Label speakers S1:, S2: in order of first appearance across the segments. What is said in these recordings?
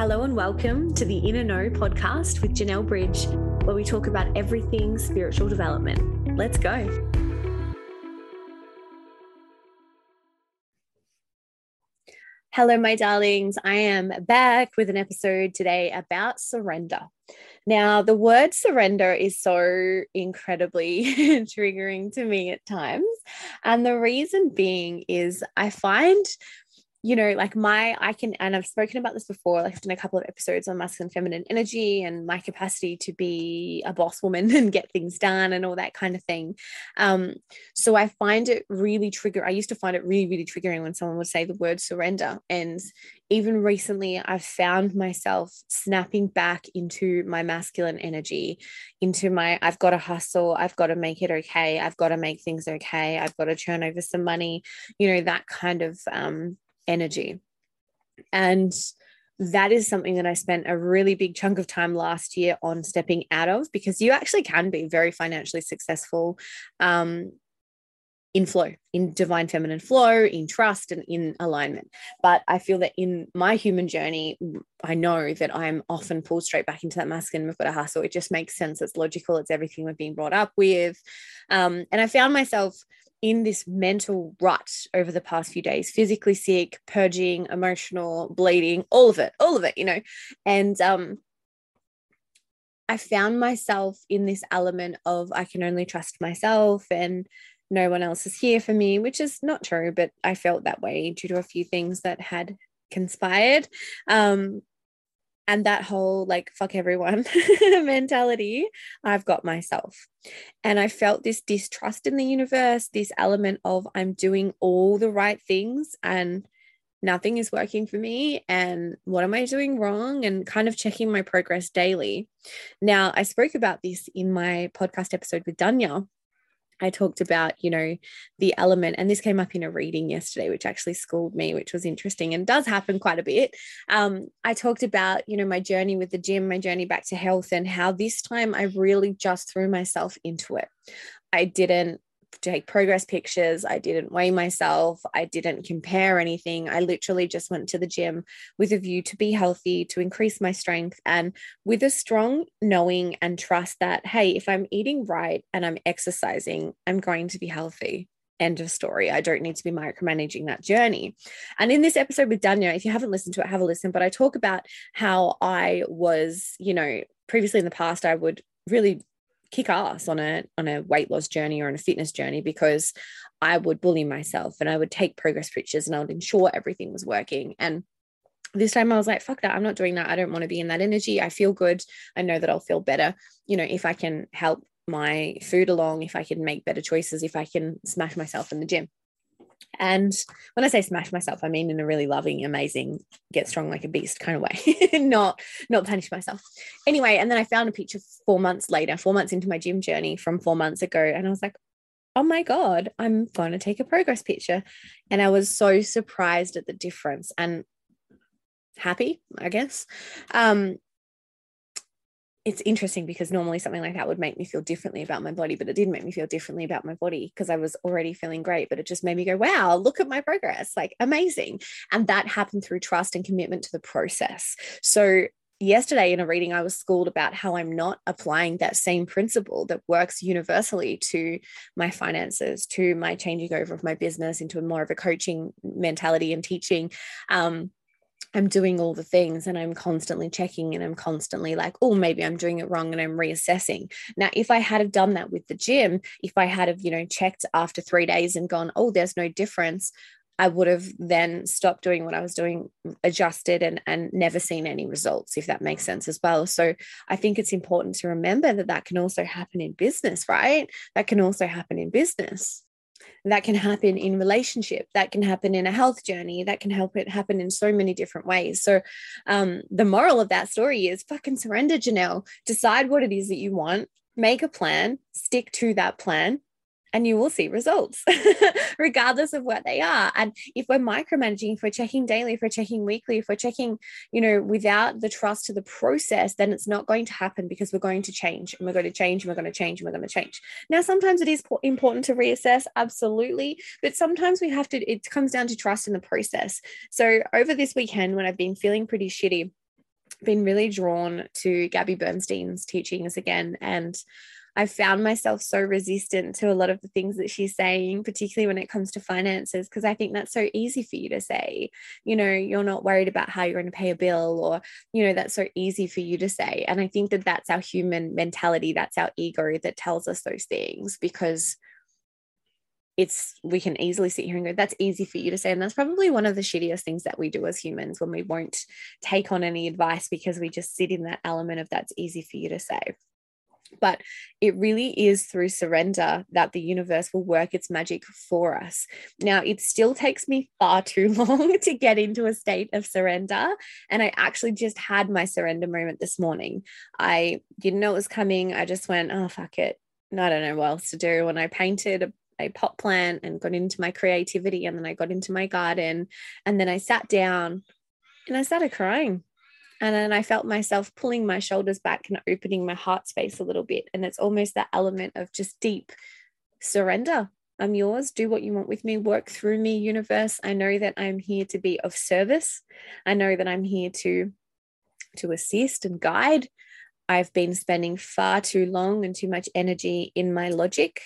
S1: Hello and welcome to the Inner Know podcast with Janelle Bridge, where we talk about everything spiritual development. Let's go. Hello, my darlings. I am back with an episode today about surrender. Now, the word surrender is so incredibly triggering to me at times. And the reason being is I find you know, like my, I can, and I've spoken about this before, like I've done a couple of episodes on masculine feminine energy and my capacity to be a boss woman and get things done and all that kind of thing. Um, so I find it really trigger. I used to find it really, really triggering when someone would say the word surrender. And even recently, I've found myself snapping back into my masculine energy, into my, I've got to hustle, I've got to make it okay, I've got to make things okay, I've got to turn over some money, you know, that kind of, um, energy. And that is something that I spent a really big chunk of time last year on stepping out of because you actually can be very financially successful um, in flow, in divine feminine flow, in trust, and in alignment. But I feel that in my human journey, I know that I'm often pulled straight back into that masculine. We've got to hustle. It just makes sense. It's logical. It's everything we've been brought up with. Um, and I found myself in this mental rut over the past few days physically sick purging emotional bleeding all of it all of it you know? And um i found myself in this element of i can only trust myself and no one else is here for me which is not true but i felt that way due to a few things that had conspired. Um and that whole like fuck everyone mentality i've got myself. And i felt this distrust in the universe this element of i'm doing all the right things and nothing is working for me and what am i doing wrong? And kind of checking my progress daily. Now i spoke about this in my podcast episode with danya I talked about, you know, the element, and this came up in a reading yesterday, which actually schooled me, which was interesting and does happen quite a bit. Um, I talked about, you know, my journey with the gym, my journey back to health, and how this time I really just threw myself into it. I didn't take progress pictures. I didn't weigh myself. I didn't compare anything. I literally just went to the gym with a view to be healthy, to increase my strength, and with a strong knowing and trust that, hey, if I'm eating right and I'm exercising, I'm going to be healthy. End of story. I don't need to be micromanaging that journey. And in this episode with Danya, if you haven't listened to it, have a listen. But I talk about how I was, you know, previously in the past, I would really kick ass on a on a weight loss journey or on a fitness journey because I would bully myself and I would take progress pictures and I would ensure everything was working and this time I was like, fuck that. I'm not doing that. I don't want to be in that energy. I feel good. I know that I'll feel better, you know, if I can help my food along, if I can make better choices, if I can smash myself in the gym. And when I say smash myself, I mean in a really loving, amazing, get strong like a beast kind of way, not not punish myself. Anyway, and then I found a picture four months later, four months into my gym journey from four months ago, and I was like, oh my god, I'm going to take a progress picture, and I was so surprised at the difference and happy, I guess. Um, it's interesting because normally something like that would make me feel differently about my body, but it did make me feel differently about my body because I was already feeling great. But it just made me go, wow, look at my progress, like amazing. And that happened through trust and commitment to the process. So, yesterday in a reading, I was schooled about how I'm not applying that same principle that works universally to my finances, to my changing over of my business into more of a coaching mentality and teaching. Um, I'm doing all the things and I'm constantly checking and I'm constantly like, oh, maybe I'm doing it wrong and I'm reassessing. Now, if I had have done that with the gym, if I had have, you know, checked after three days and gone, oh, there's no difference, I would have then stopped doing what I was doing, adjusted and and never seen any results, if that makes sense as well. So I think it's important to remember that that can also happen in business, right? That can also happen in business that can happen in relationship that can happen in a health journey that can help it happen in so many different ways. So um, the moral of that story is fucking surrender janelle. Decide what it is that you want. Make a plan. Stick to that plan and you will see results regardless of what they are and if we're micromanaging if we're checking daily if we're checking weekly if we're checking you know without the trust to the process then it's not going to happen because we're going to change and we're going to change and we're going to change and we're going to change now sometimes it is important to reassess absolutely but sometimes we have to it comes down to trust in the process so over this weekend when i've been feeling pretty shitty been really drawn to Gabby Bernstein's teachings again. And I found myself so resistant to a lot of the things that she's saying, particularly when it comes to finances, because I think that's so easy for you to say. You know, you're not worried about how you're going to pay a bill, or, you know, that's so easy for you to say. And I think that that's our human mentality, that's our ego that tells us those things because it's we can easily sit here and go that's easy for you to say and that's probably one of the shittiest things that we do as humans when we won't take on any advice because we just sit in that element of that's easy for you to say but it really is through surrender that the universe will work its magic for us. Now, it still takes me far too long to get into a state of surrender. And I actually just had my surrender moment this morning. I didn't know it was coming. I just went, oh, fuck it. I don't know what else to do. And I painted a a pot plant and got into my creativity and then I got into my garden and then I sat down and I started crying. And then I felt myself pulling my shoulders back and opening my heart space a little bit. And it's almost that element of just deep surrender. I'm yours. Do what you want with me. Work through me, universe. I know that I'm here to be of service. I know that I'm here to to assist and guide. I've been spending far too long and too much energy in my logic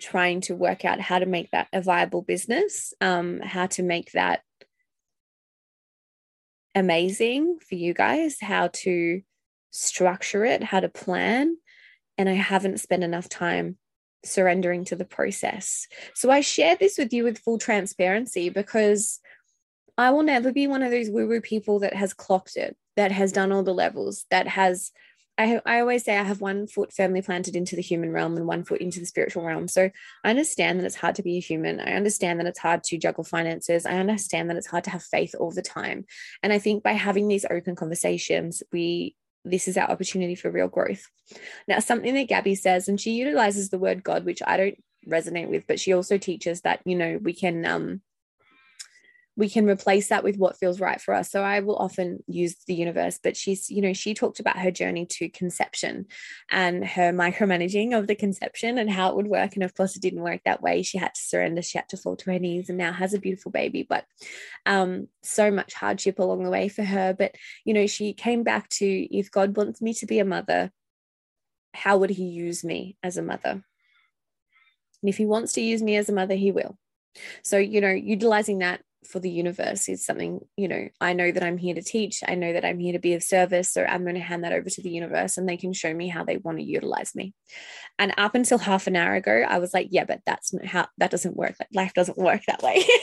S1: trying to work out how to make that a viable business, um, how to make that amazing for you guys, how to structure it, how to plan. And I haven't spent enough time surrendering to the process. So I share this with you with full transparency because I will never be one of those woo woo people that has clocked it, that has done all the levels, that has I, I always say I have one foot firmly planted into the human realm and one foot into the spiritual realm. So I understand that it's hard to be a human. I understand that it's hard to juggle finances. I understand that it's hard to have faith all the time. And I think by having these open conversations, we this is our opportunity for real growth. Now, something that Gabby says, and she utilizes the word God, which I don't resonate with, but she also teaches that, you know, we can um we can replace that with what feels right for us. So I will often use the universe, but she's, you know, she talked about her journey to conception and her micromanaging of the conception and how it would work. And of course, it didn't work that way. She had to surrender, she had to fall to her knees and now has a beautiful baby. But um, so much hardship along the way for her. But, you know, she came back to if God wants me to be a mother, how would he use me as a mother? And if he wants to use me as a mother, he will. So, you know, utilizing that for the universe is something you know i know that i'm here to teach. I know that i'm here to be of service so i'm going to hand that over to the universe and they can show me how they want to utilize me. And up until half an hour ago i was like yeah but that's not how that doesn't work. Like life doesn't work that way.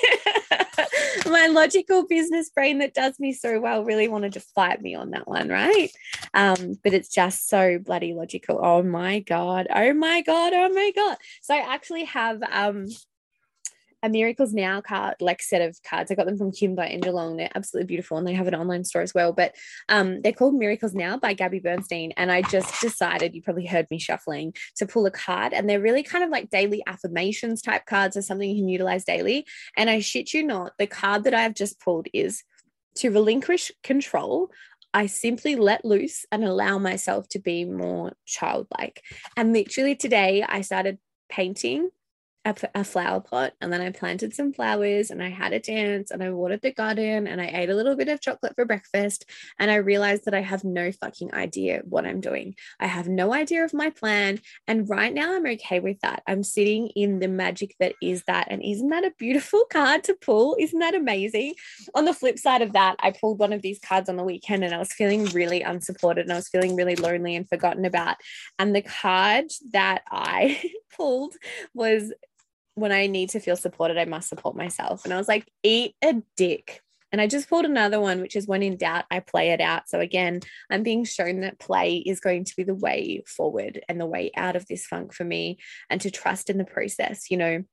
S1: My logical business brain that does me so well really wanted to fight me on that one right? Um but it's just so bloody logical. Oh my god. Oh my god. Oh my god. So i actually have um a Miracles Now card, like set of cards. I got them from Kimber and Geelong. They're absolutely beautiful and they have an online store as well. But um, they're called Miracles Now by Gabby Bernstein. And I just decided, you probably heard me shuffling, to pull a card. And they're really kind of like daily affirmations type cards or something you can utilize daily. And I shit you not, the card that I've just pulled is to relinquish control I simply let loose and allow myself to be more childlike. And literally today, I started painting a, a, flower pot and then I planted some flowers and I had a dance and I watered the garden and I ate a little bit of chocolate for breakfast and I realized that I have no fucking idea what I'm doing. I have no idea of my plan and right now I'm okay with that. I'm sitting in the magic that is that and isn't that a beautiful card to pull? Isn't that amazing? On the flip side of that, I pulled one of these cards on the weekend and I was feeling really unsupported and I was feeling really lonely and forgotten about and the card that I pulled was when I need to feel supported, I must support myself. And I was like, eat a dick. And I just pulled another one, which is when in doubt, I play it out. So again, I'm being shown that play is going to be the way forward and the way out of this funk for me and to trust in the process. You know,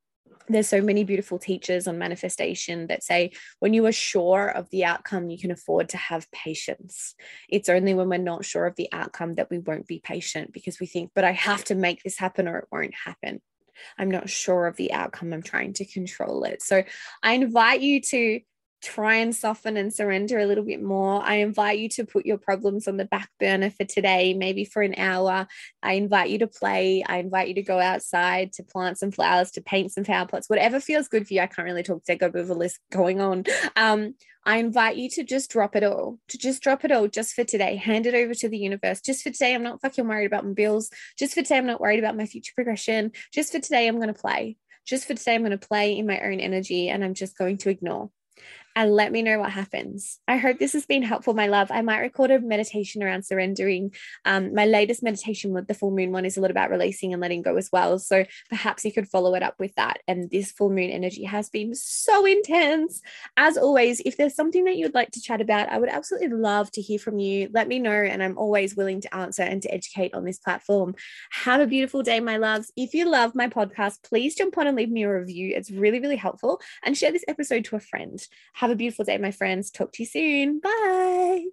S1: there's so many beautiful teachers on manifestation that say when you are sure of the outcome, you can afford to have patience. It's only when we're not sure of the outcome that we won't be patient because we think, but I have to make this happen or it won't happen. I'm not sure of the outcome. I'm trying to control it. So I invite you to try and soften and surrender a little bit more. I invite you to put your problems on the back burner for today, maybe for an hour. I invite you to play. I invite you to go outside, to plant some flowers, to paint some flower pots, whatever feels good for you. I can't really talk got a bit of a list going on. Um, I invite you to just drop it all, to just drop it all just for today. Hand it over to the universe. Just for today, I'm not fucking worried about my bills. Just for today, I'm not worried about my future progression. Just for today, I'm going to play. Just for today, I'm going to play in my own energy and I'm just going to ignore and let me know what happens. I hope this has been helpful, my love. I might record a meditation around surrendering. Um, my latest meditation with the full moon one is a lot about releasing and letting go as well. So perhaps you could follow it up with that. And this full moon energy has been so intense. As always, if there's something that you'd like to chat about, I would absolutely love to hear from you. Let me know. And I'm always willing to answer and to educate on this platform. Have a beautiful day, my loves. If you love my podcast, please jump on and leave me a review. It's really, really helpful. And share this episode to a friend. Have a beautiful day, my friends. Talk to you soon. Bye.